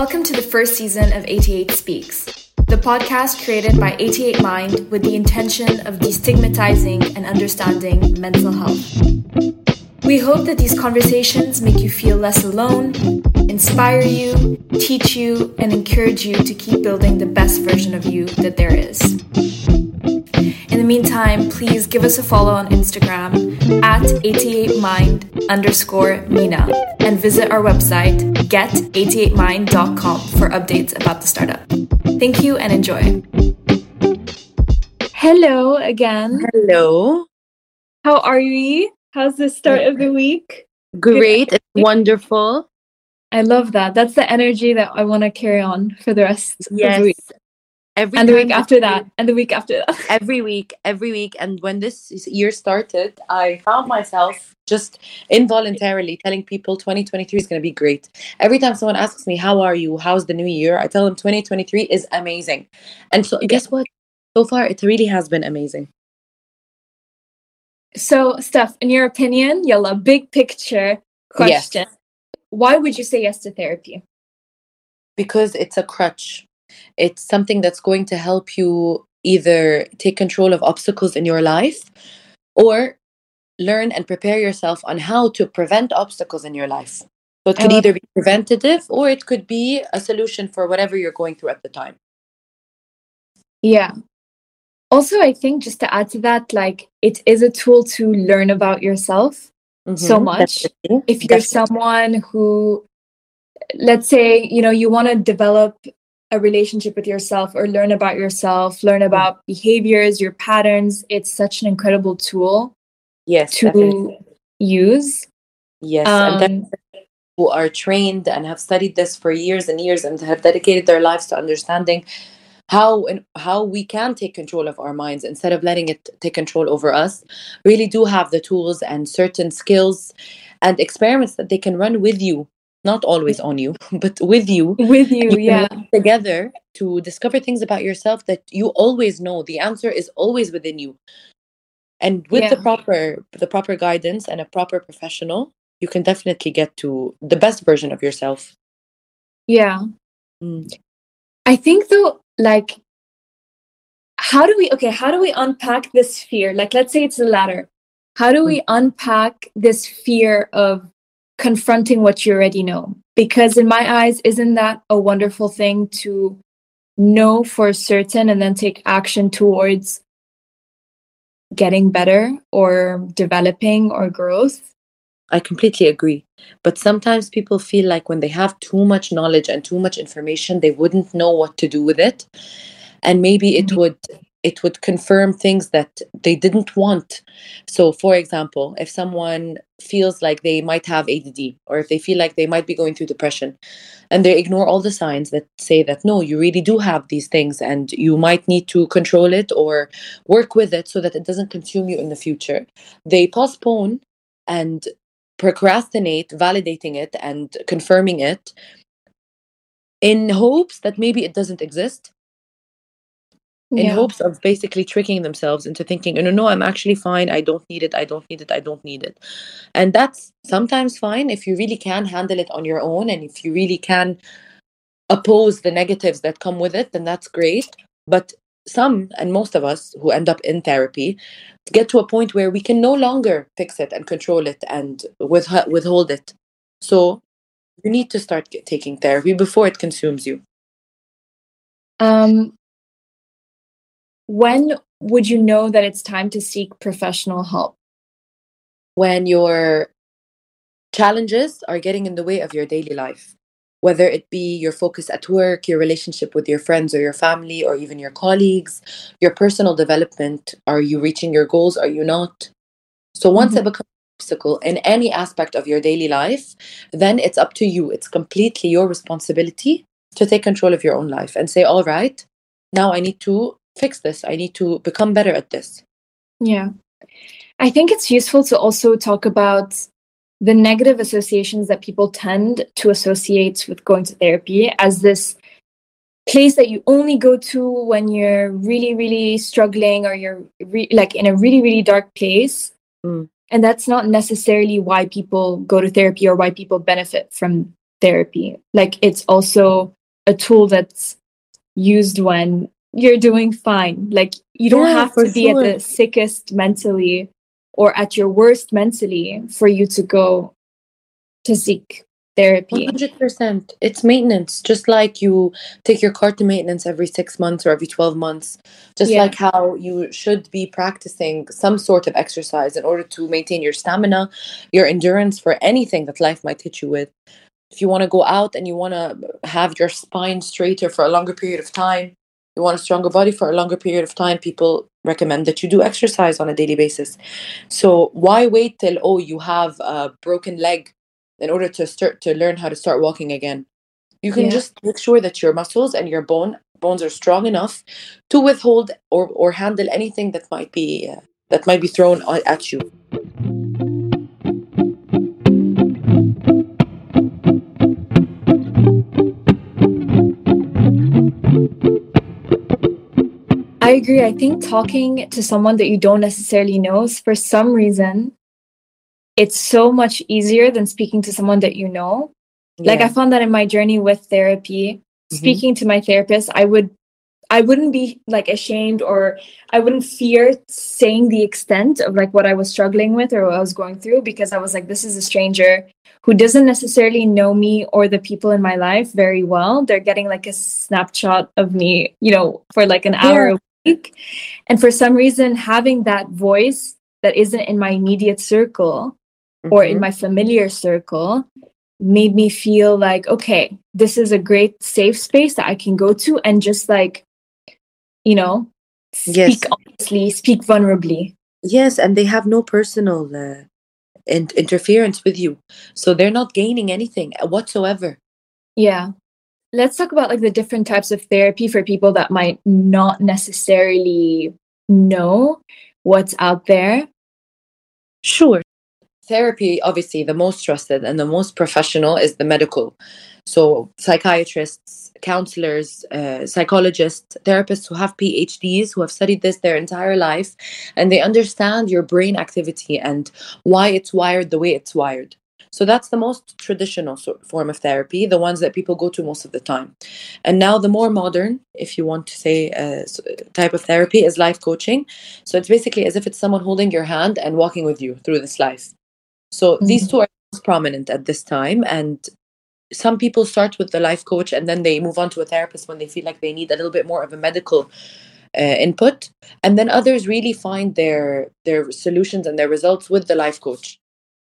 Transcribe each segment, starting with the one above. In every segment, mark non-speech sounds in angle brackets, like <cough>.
Welcome to the first season of 88 Speaks, the podcast created by 88 Mind with the intention of destigmatizing and understanding mental health. We hope that these conversations make you feel less alone, inspire you, teach you, and encourage you to keep building the best version of you that there is. In the meantime, please give us a follow on Instagram at 88mind underscore MENA and visit our website get88mind.com for updates about the startup. Thank you and enjoy. Hello again. Hello. How are you? How's the start of the week? Great. It's wonderful. I love that. That's the energy that I want to carry on for the rest yes. of the week. Every and the week after that, and the week after that. <laughs> Every week, every week. And when this year started, I found myself just involuntarily telling people 2023 is going to be great. Every time someone asks me, How are you? How's the new year? I tell them 2023 is amazing. And so, guess what? So far, it really has been amazing. So, Steph, in your opinion, yalla, big picture question. Yes. Why would you say yes to therapy? Because it's a crutch. It's something that's going to help you either take control of obstacles in your life or learn and prepare yourself on how to prevent obstacles in your life. So it could either be preventative or it could be a solution for whatever you're going through at the time. Yeah. Also, I think just to add to that, like it is a tool to learn about yourself mm-hmm, so much. Definitely, if you're definitely. someone who, let's say, you know, you want to develop a relationship with yourself or learn about yourself, learn mm. about behaviors, your patterns, it's such an incredible tool yes to definitely. use yes um, and who are trained and have studied this for years and years and have dedicated their lives to understanding how and how we can take control of our minds instead of letting it take control over us really do have the tools and certain skills and experiments that they can run with you not always on you <laughs> but with you. With you, you yeah. together to discover things about yourself that you always know. The answer is always within you. And with yeah. the proper the proper guidance and a proper professional you can definitely get to the best version of yourself. Yeah. Mm. i think though like how do we okay how do we unpack this fear? Like let's say it's the latter. How do we mm. unpack this fear of confronting what you already know because in my eyes isn't that a wonderful thing to know for certain and then take action towards getting better or developing or growth. I completely agree. But sometimes people feel like when they have too much knowledge and too much information, they wouldn't know what to do with it. And maybe it mm-hmm. would it would confirm things that they didn't want. So, for example, if someone feels like they might have ADD or if they feel like they might be going through depression and they ignore all the signs that say that no, you really do have these things and you might need to control it or work with it so that it doesn't consume you in the future, they postpone and procrastinate validating it and confirming it in hopes that maybe it doesn't exist in yeah. hopes of basically tricking themselves into thinking, no, no, I'm actually fine. I don't need it. I don't need it. I don't need it. And that's sometimes fine if you really can handle it on your own and if you really can oppose the negatives that come with it, then that's great. But some and most of us who end up in therapy get to a point where we can no longer fix it and control it and withhold it. So you need to start taking therapy before it consumes you. Um, when would you know that it's time to seek professional help? When your challenges are getting in the way of your daily life, whether it be your focus at work, your relationship with your friends or your family, or even your colleagues, your personal development. Are you reaching your goals? Are you not? So once mm-hmm. it becomes an obstacle in any aspect of your daily life, then it's up to you. It's completely your responsibility to take control of your own life and say, all right, now I need to fix this. I need to become better at this. Yeah. I think it's useful to also talk about the negative associations that people tend to associate with going to therapy as this place that you only go to when you're really really struggling or you're re- like in a really really dark place mm. and that's not necessarily why people go to therapy or why people benefit from therapy. Like it's also a tool that's used when you're doing fine. Like you don't Yeah, have to be sure. at the sickest mentally or at your worst mentally for you to go to seek therapy. 100%. It's maintenance. Just like you take your car to maintenance every six months or every 12 months. Just Yeah. like how you should be practicing some sort of exercise in order to maintain your stamina, your endurance for anything that life might hit you with. If you want to go out and you want to have your spine straighter for a longer period of time, you want a stronger body for a longer period of time, people recommend that you do exercise on a daily basis. So why wait till oh you have a broken leg in order to start to learn how to start walking again? You can Yeah. just make sure that your muscles and your bone bones are strong enough to withhold or, or handle anything that might be uh, that might be thrown at you. I agree. I think talking to someone that you don't necessarily know, is for some reason, it's so much easier than speaking to someone that you know. Like I found that in my journey with therapy, Mhm. speaking to my therapist, I would I wouldn't be like ashamed or I wouldn't fear saying the extent of like what I was struggling with or what I was going through because I was like, this is a stranger who doesn't necessarily know me or the people in my life very well. They're getting like a snapshot of me, you know, for like an hour Yeah. a week. And for some reason, having that voice that isn't in my immediate circle or in Mhm. my familiar circle made me feel like okay this is a great safe space that i can go to and just like you know Yes. speak honestly speak vulnerably Yes, and they have no personal uh, in- interference with you, so they're not gaining anything whatsoever. yeah let's talk about like the different types of therapy for people that might not necessarily know what's out there Sure. Therapy, obviously, the most trusted and the most professional is the medical. So, psychiatrists, counselors, uh, psychologists, therapists who have PhDs, who have studied this their entire life, and they understand your brain activity and why it's wired the way it's wired. So, that's the most traditional sort form of therapy, the ones that people go to most of the time. And now, the more modern, if you want to say, uh, type of therapy is life coaching. So, it's basically as if it's someone holding your hand and walking with you through this life. So these Mhm. two are most prominent at this time, and some people start with the life coach and then they move on to a therapist when they feel like they need a little bit more of a medical uh, input, and then others really find their their solutions and their results with the life coach.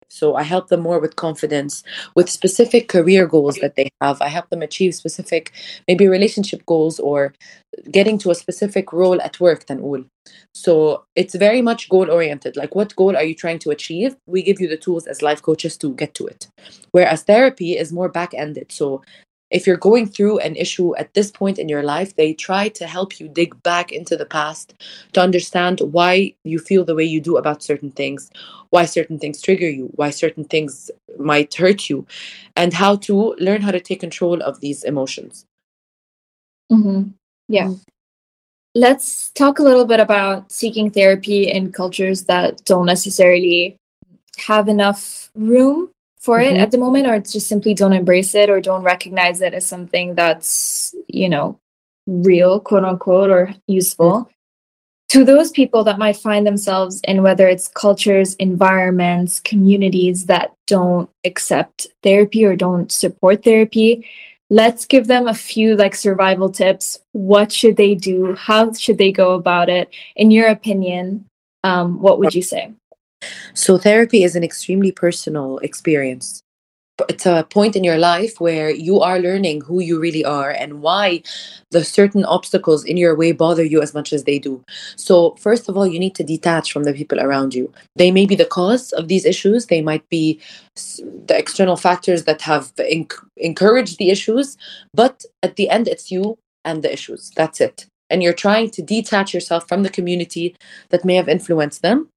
So I help them more with confidence, with specific career goals that they have. I help them achieve specific, maybe relationship goals or getting to a specific role at work. Tanul. So it's very much goal oriented. Like, what goal are you trying to achieve? We give you the tools as life coaches to get to it. Whereas therapy is more back ended. So if you're going through an issue at this point in your life, they try to help you dig back into the past to understand why you feel the way you do about certain things, why certain things trigger you, why certain things might hurt you, and how to learn how to take control of these emotions. Mhm. Yeah. Mm. Let's talk a little bit about seeking therapy in cultures that don't necessarily have enough room for it. Mhm. at the moment, or just simply don't embrace it or don't recognize it as something that's, you know, real, quote unquote, or useful. To those people that might find themselves in whether it's cultures, environments, communities that don't accept therapy or don't support therapy, let's give them a few like survival tips. What should they do? How should they go about it? In your opinion um, what would you say So, therapy is an extremely personal experience. It's a point in your life where you are learning who you really are and why the certain obstacles in your way bother you as much as they do. So, first of all, you need to detach from the people around you. They may be the cause of these issues, they might be the external factors that have enc- encouraged the issues, but at the end, it's you and the issues. That's it. And you're trying to detach yourself from the community that may have influenced them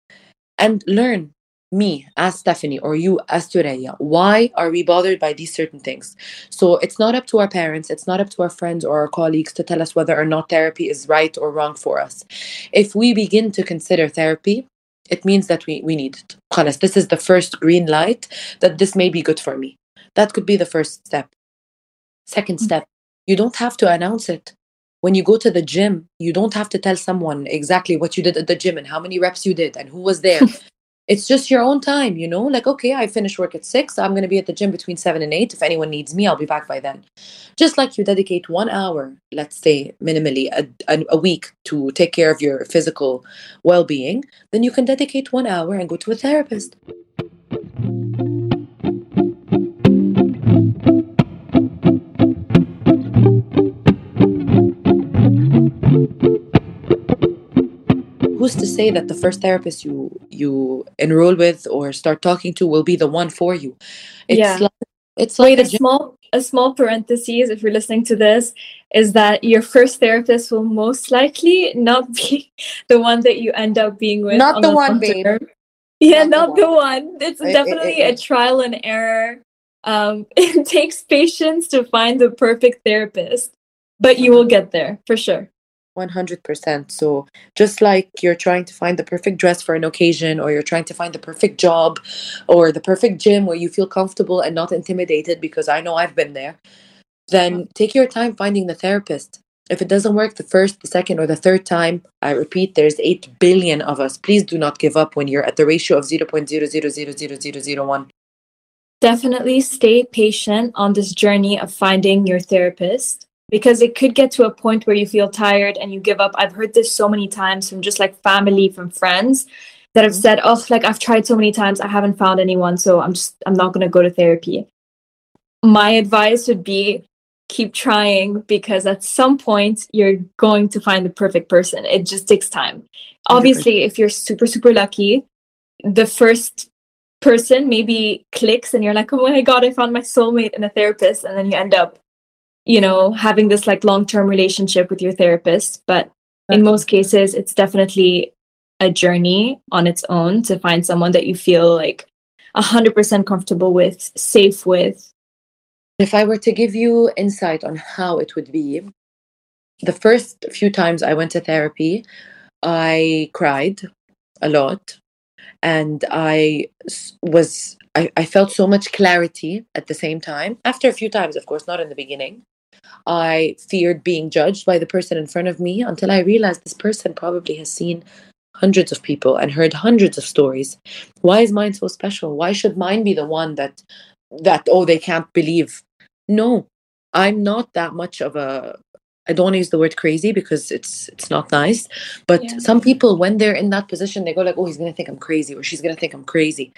and learn me as Stephanie or you as Tureya. Why are we bothered by these certain things? So it's not up to our parents, it's not up to our friends or our colleagues to tell us whether or not therapy is right or wrong for us. If we begin to consider therapy, it means that we, we need it. This is the first green light that this may be good for me. That could be the first step. Second mm. step, you don't have to announce it. When you go to the gym, you don't have to tell someone exactly what you did at the gym and how many reps you did and who was there. <laughs> it's just your own time, you know? Like, okay, I finish work at six. I'm going to be at the gym between seven and eight. If anyone needs me, I'll be back by then. Just like you dedicate one hour, let's say minimally a, a, a week to take care of your physical well being, then you can dedicate one hour and go to a therapist. Say that the first therapist you you enroll with or start talking to will be the one for you it's Yeah. like it's Wait, like a small a small parentheses if you're listening to this is that your first therapist will most likely not be <laughs> the one that you end up being with. Not on the <laughs> the one, babe. term. Yeah, Not not, the the one. It's Eh, eh, definitely eh, eh. a trial and error. Um, <laughs> it takes patience to find the perfect therapist, but you will get there for sure. 100% so just like you're trying to find the perfect dress for an occasion or you're trying to find the perfect job or the perfect gym where you feel comfortable and not intimidated because i know i've been there then take your time finding the therapist. If it doesn't work the first the second or the third time i repeat there's 8 billion of us. Please do not give up when you're at the ratio of 0.0000001 Definitely stay patient on this journey of finding your therapist because it could get to a point where you feel tired and you give up. I've heard this so many times from just like family, from friends that have Mhm. said, Oh, like I've tried so many times, I haven't found anyone, so I'm just, I'm not going to go to therapy. My advice would be keep trying because at some point you're going to find the perfect person. It just takes time. Obviously, if you're super, super lucky, the first person maybe clicks and you're like, oh my God, I found my soulmate in a therapist. And then you end up, you know, having this like long term relationship with your therapist. But in most cases, it's definitely a journey on its own to find someone that you feel like 100% comfortable with, safe with. If I were to give you insight on how it would be, the first few times I went to therapy, I cried a lot and i was, I, I felt so much clarity at the same time. After a few times, of course, not in the beginning. I feared being judged by the person in front of me until I realized this person probably has seen hundreds of people and heard hundreds of stories. Why is mine so special? Why should mine be the one that that oh they can't believe? No, I'm not that much of a I don't want to use the word crazy because it's it's not nice. But Yeah. some people when they're in that position they go like, "Oh, he's going to think I'm crazy or she's going to think I'm crazy."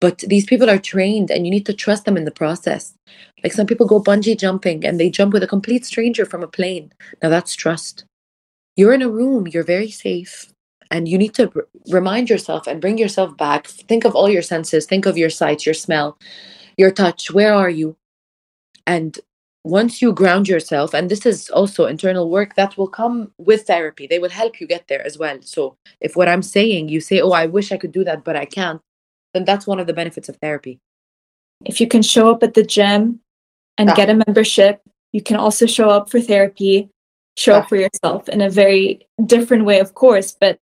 But these people are trained and you need to trust them in the process. Like some people go bungee jumping and they jump with a complete stranger from a plane. Now that's trust. You're in a room, you're very safe, and you need to r- remind yourself and bring yourself back. Think of all your senses, think of your sight, your smell, your touch. Where are you? And once you ground yourself, and this is also internal work that will come with therapy, they will help you get there as well. So if what I'm saying, you say, Oh, I wish I could do that, but I can't, then that's one of the benefits of therapy. If you can show up at the gym and Ah. get a membership, you can also show up for therapy, show Ah. up for yourself in a very different way, of course, but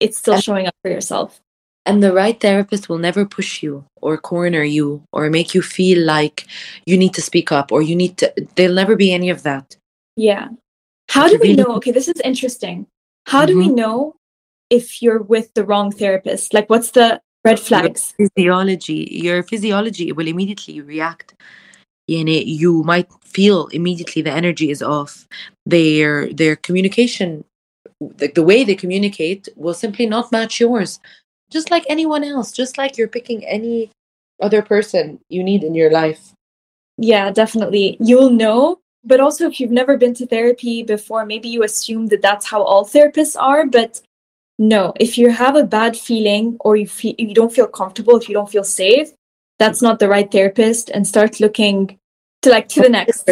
it's still And- showing up for yourself. And the right therapist will never push you or corner you or make you feel like you need to speak up or you need to, there'll never be any of that. Yeah. How do we know? Okay, this is interesting. How do we Mhm. know if you're with the wrong therapist? Like, what's the red flags? Physiology, your physiology will immediately react. Yani, you might feel immediately the energy is off. Their their communication, like the way they communicate, will simply not match yours. Just like anyone else, just like you're picking any other person you need in your life. Yeah, definitely. You'll know. But also, if you've never been to therapy before, maybe you assume that that's how all therapists are. But no, if you have a bad feeling or you feel you don't feel comfortable, if you don't feel safe, that's not the right therapist. And start looking to like to the next.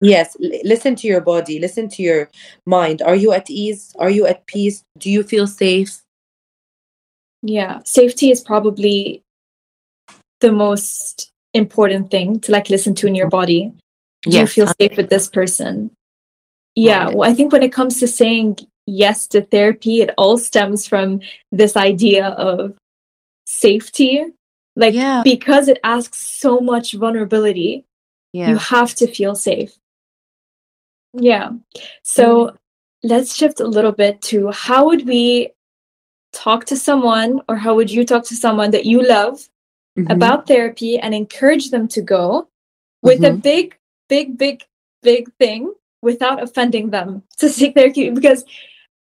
Yes, l- listen to your body, listen to your mind. Are you at ease? Are you at peace? Do you feel safe? Yeah, safety is probably the most important thing to like listen to in your body. Do you feel safe with this person? Yeah, well, I think when it comes to saying yes to therapy, it all stems from this idea of safety. Like Yeah. because it asks so much vulnerability, Yeah. you have to feel safe. Yeah. So let's shift a little bit to how would we talk to someone or how would you talk to someone that you love Mhm. about therapy and encourage them to go with a Mhm. big, big, big, big thing without offending them to seek therapy because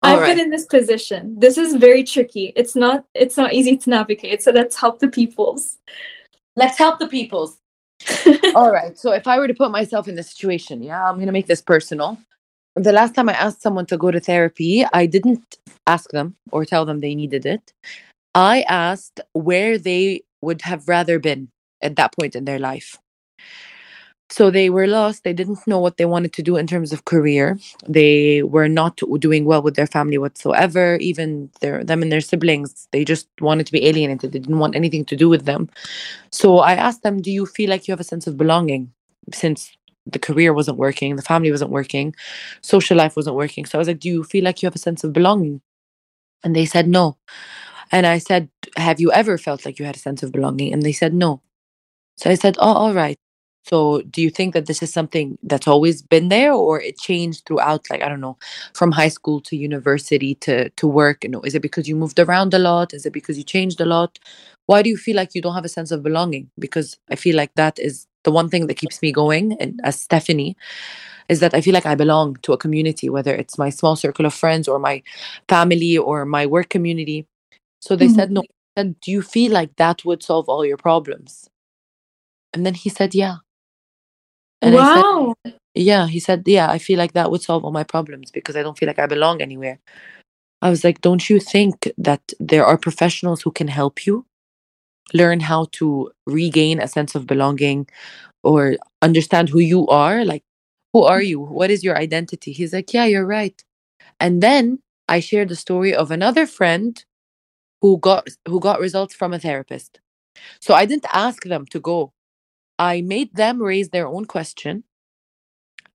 All I've right. been in this position. This is very tricky. It's not it's not easy to navigate. So let's help the peoples. Let's help the peoples. <laughs> All right. So if I were to put myself in this situation, yeah, I'm going to make this personal. The last time I asked someone to go to therapy, I didn't ask them or tell them they needed it. I asked where they would have rather been at that point in their life. So they were lost. They didn't know what they wanted to do in terms of career. They were not doing well with their family whatsoever. Even their them and their siblings, they just wanted to be alienated. They didn't want anything to do with them. So I asked them, "Do you feel like you have a sense of belonging since the career wasn't working, the family wasn't working, social life wasn't working?" So I was like, "Do you feel like you have a sense of belonging?" And they said no. And I said, "Have you ever felt like you had a sense of belonging?" And they said no. So I said, "Oh, all right." So do you think that this is something that's always been there or it changed throughout like I don't know from high school to university to to work? You know is it because you moved around a lot? Is it because you changed a lot? Why do you feel like you don't have a sense of belonging? Because I feel like that is the one thing that keeps me going and as Stephanie is that I feel like I belong to a community whether it's my small circle of friends or my family or my work community. So they said mm-hmm. no said, do you feel like that would solve all your problems? And then he said yeah and I said, wow. yeah, he said, yeah, I feel like that would solve all my problems because I don't feel like I belong anywhere. I was like, don't you think that there are professionals who can help you learn how to regain a sense of belonging or understand who you are? Like, who are you? What is your identity? He's like, yeah, you're right. And then I shared the story of another friend who got who got results from a therapist. So I didn't ask them to go. I made them raise their own question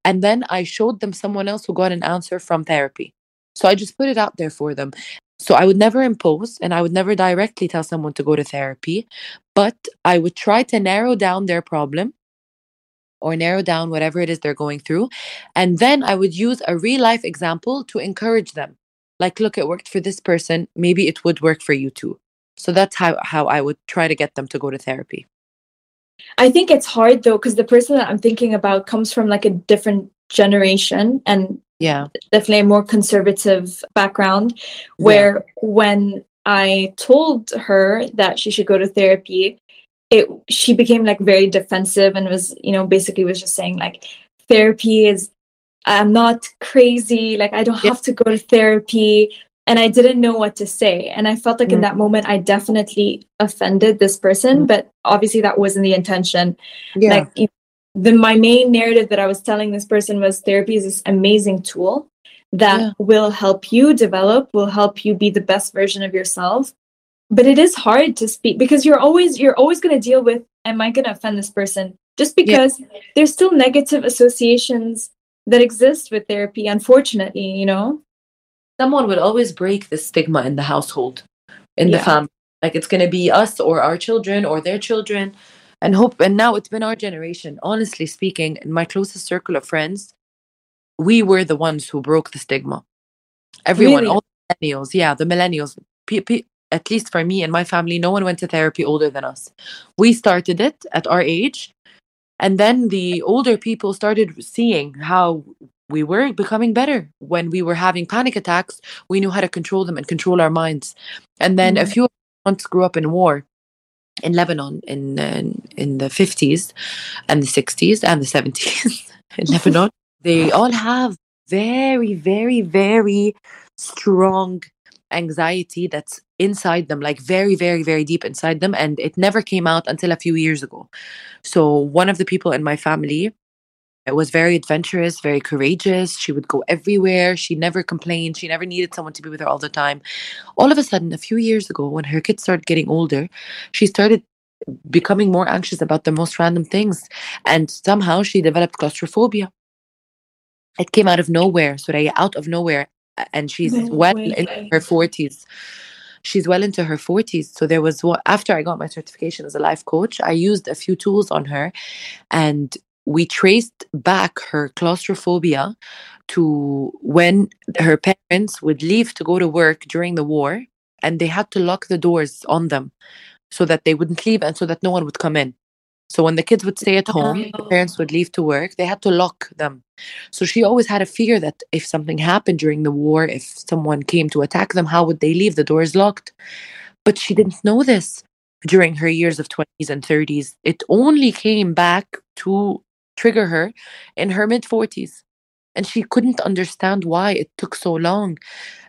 and then I showed them someone else who got an answer from therapy. So I just put it out there for them. So I would never impose and I would never directly tell someone to go to therapy, but I would try to narrow down their problem or narrow down whatever it is they're going through. And then I would use a real life example to encourage them. Like, look, it worked for this person. Maybe it would work for you too. So that's how, how I would try to get them to go to therapy. I think it's hard though because the person that I'm thinking about comes from like a different generation and Yeah. definitely a more conservative background where when I told her that she should go to therapy, it she became like very defensive and was, you know, basically was just saying like therapy is I'm not crazy, like I don't Yeah. have to go to therapy. And I didn't know what to say. And I felt like in Mm. that moment I definitely offended this person, Mm. but obviously that wasn't the intention Yeah. like you- the my main narrative that I was telling this person was therapy is this amazing tool that Yeah. will help you develop, will help you be the best version of yourself. But it is hard to speak because you're always you're always going to deal with am I going to offend this person just because there's still negative associations that exist with therapy unfortunately, you know. Someone will always break the stigma in the household, in the family. Like it's gonna be us or our children or their children, and hope. And now it's been our generation. Honestly speaking, in my closest circle of friends, we were the ones who broke the stigma. Everyone, Really? all the millennials, yeah, the millennials. Pe- pe- at least for me and my family, no one went to therapy older than us. We started it at our age, and then the older people started seeing how we were becoming better. When we were having panic attacks we knew how to control them and control our minds. And then a Mhm. few months grew up in war in lebanon in in, in the 50s and the 60s and the 70s <laughs> in <laughs> lebanon. They all have very very very strong anxiety that's inside them like very very very deep inside them and it never came out until a few years ago. So one of the people in my family was very adventurous, very courageous. She would go everywhere. She never complained. She never needed someone to be with her all the time. All of a sudden, a few years ago, when her kids started getting older, she started becoming more anxious about the most random things. And somehow she developed claustrophobia. It came out of nowhere, Soraya, out of nowhere. And she's No well way. in her 40s. she's well into her 40s. So there was what after I got my certification as a life coach, I used a few tools on her and we traced back her claustrophobia to when her parents would leave to go to work during the war and they had to lock the doors on them so that they wouldn't leave and so that no one would come in. So when the kids would stay at home, the parents would leave to work, they had to lock them. So she always had a fear that if something happened during the war, if someone came to attack them, how would they leave? The doors locked. But she didn't know this during her years of 20s and 30s. It only came back to trigger her in her mid 40s. And she couldn't understand why it took so long.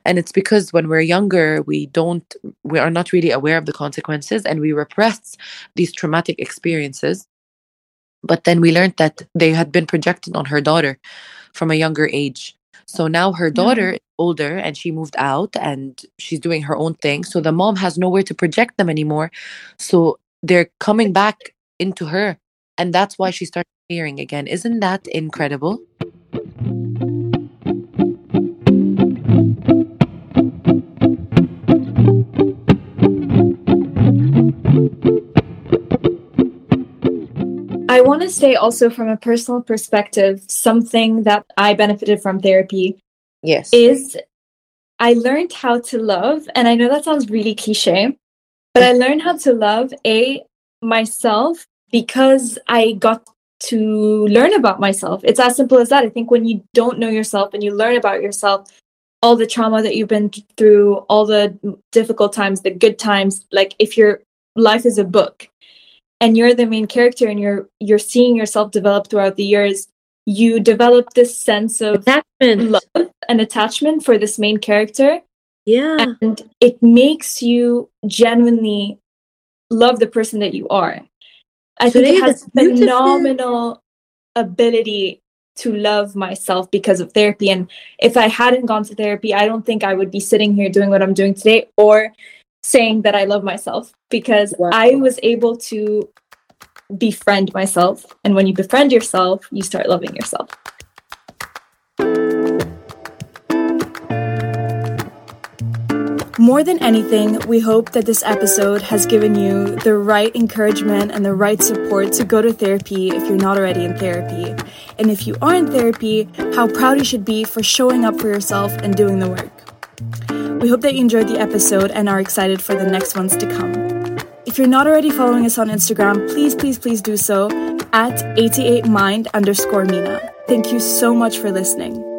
And it's because when we're younger, we don't, we are not really aware of the consequences and we repress these traumatic experiences. But then we learned that they had been projected on her daughter from a younger age. So now her daughter is older and she moved out and she's doing her own thing. So the mom has nowhere to project them anymore. So they're coming back into her. And that's why she started hearing again. Isn't that incredible? I want to say also from a personal perspective, something that I benefited from therapy Yes. is I learned how to love, and I know that sounds really cliche, but I learned how to love a myself because I got to learn about myself. It's as simple as that. I think when you don't know yourself and you learn about yourself, all the trauma that you've been through, all the difficult times, the good times, like if your life is a book and you're the main character and you're you're seeing yourself develop throughout the years, you develop this sense of Attachment. love and attachment for this main character Yeah. and it makes you genuinely love the person that you are. I think it has phenomenal ability to love myself because of therapy. And if I hadn't gone to therapy, I don't think I would be sitting here doing what I'm doing today or saying that I love myself because Wow. I was able to befriend myself. And when you befriend yourself, you start loving yourself. More than anything, we hope that this episode has given you the right encouragement and the right support to go to therapy if you're not already in therapy. And if you are in therapy, how proud you should be for showing up for yourself and doing the work. We hope that you enjoyed the episode and are excited for the next ones to come. If you're not already following us on Instagram, please, please, please do so at 88mind underscore MENA. Thank you so much for listening.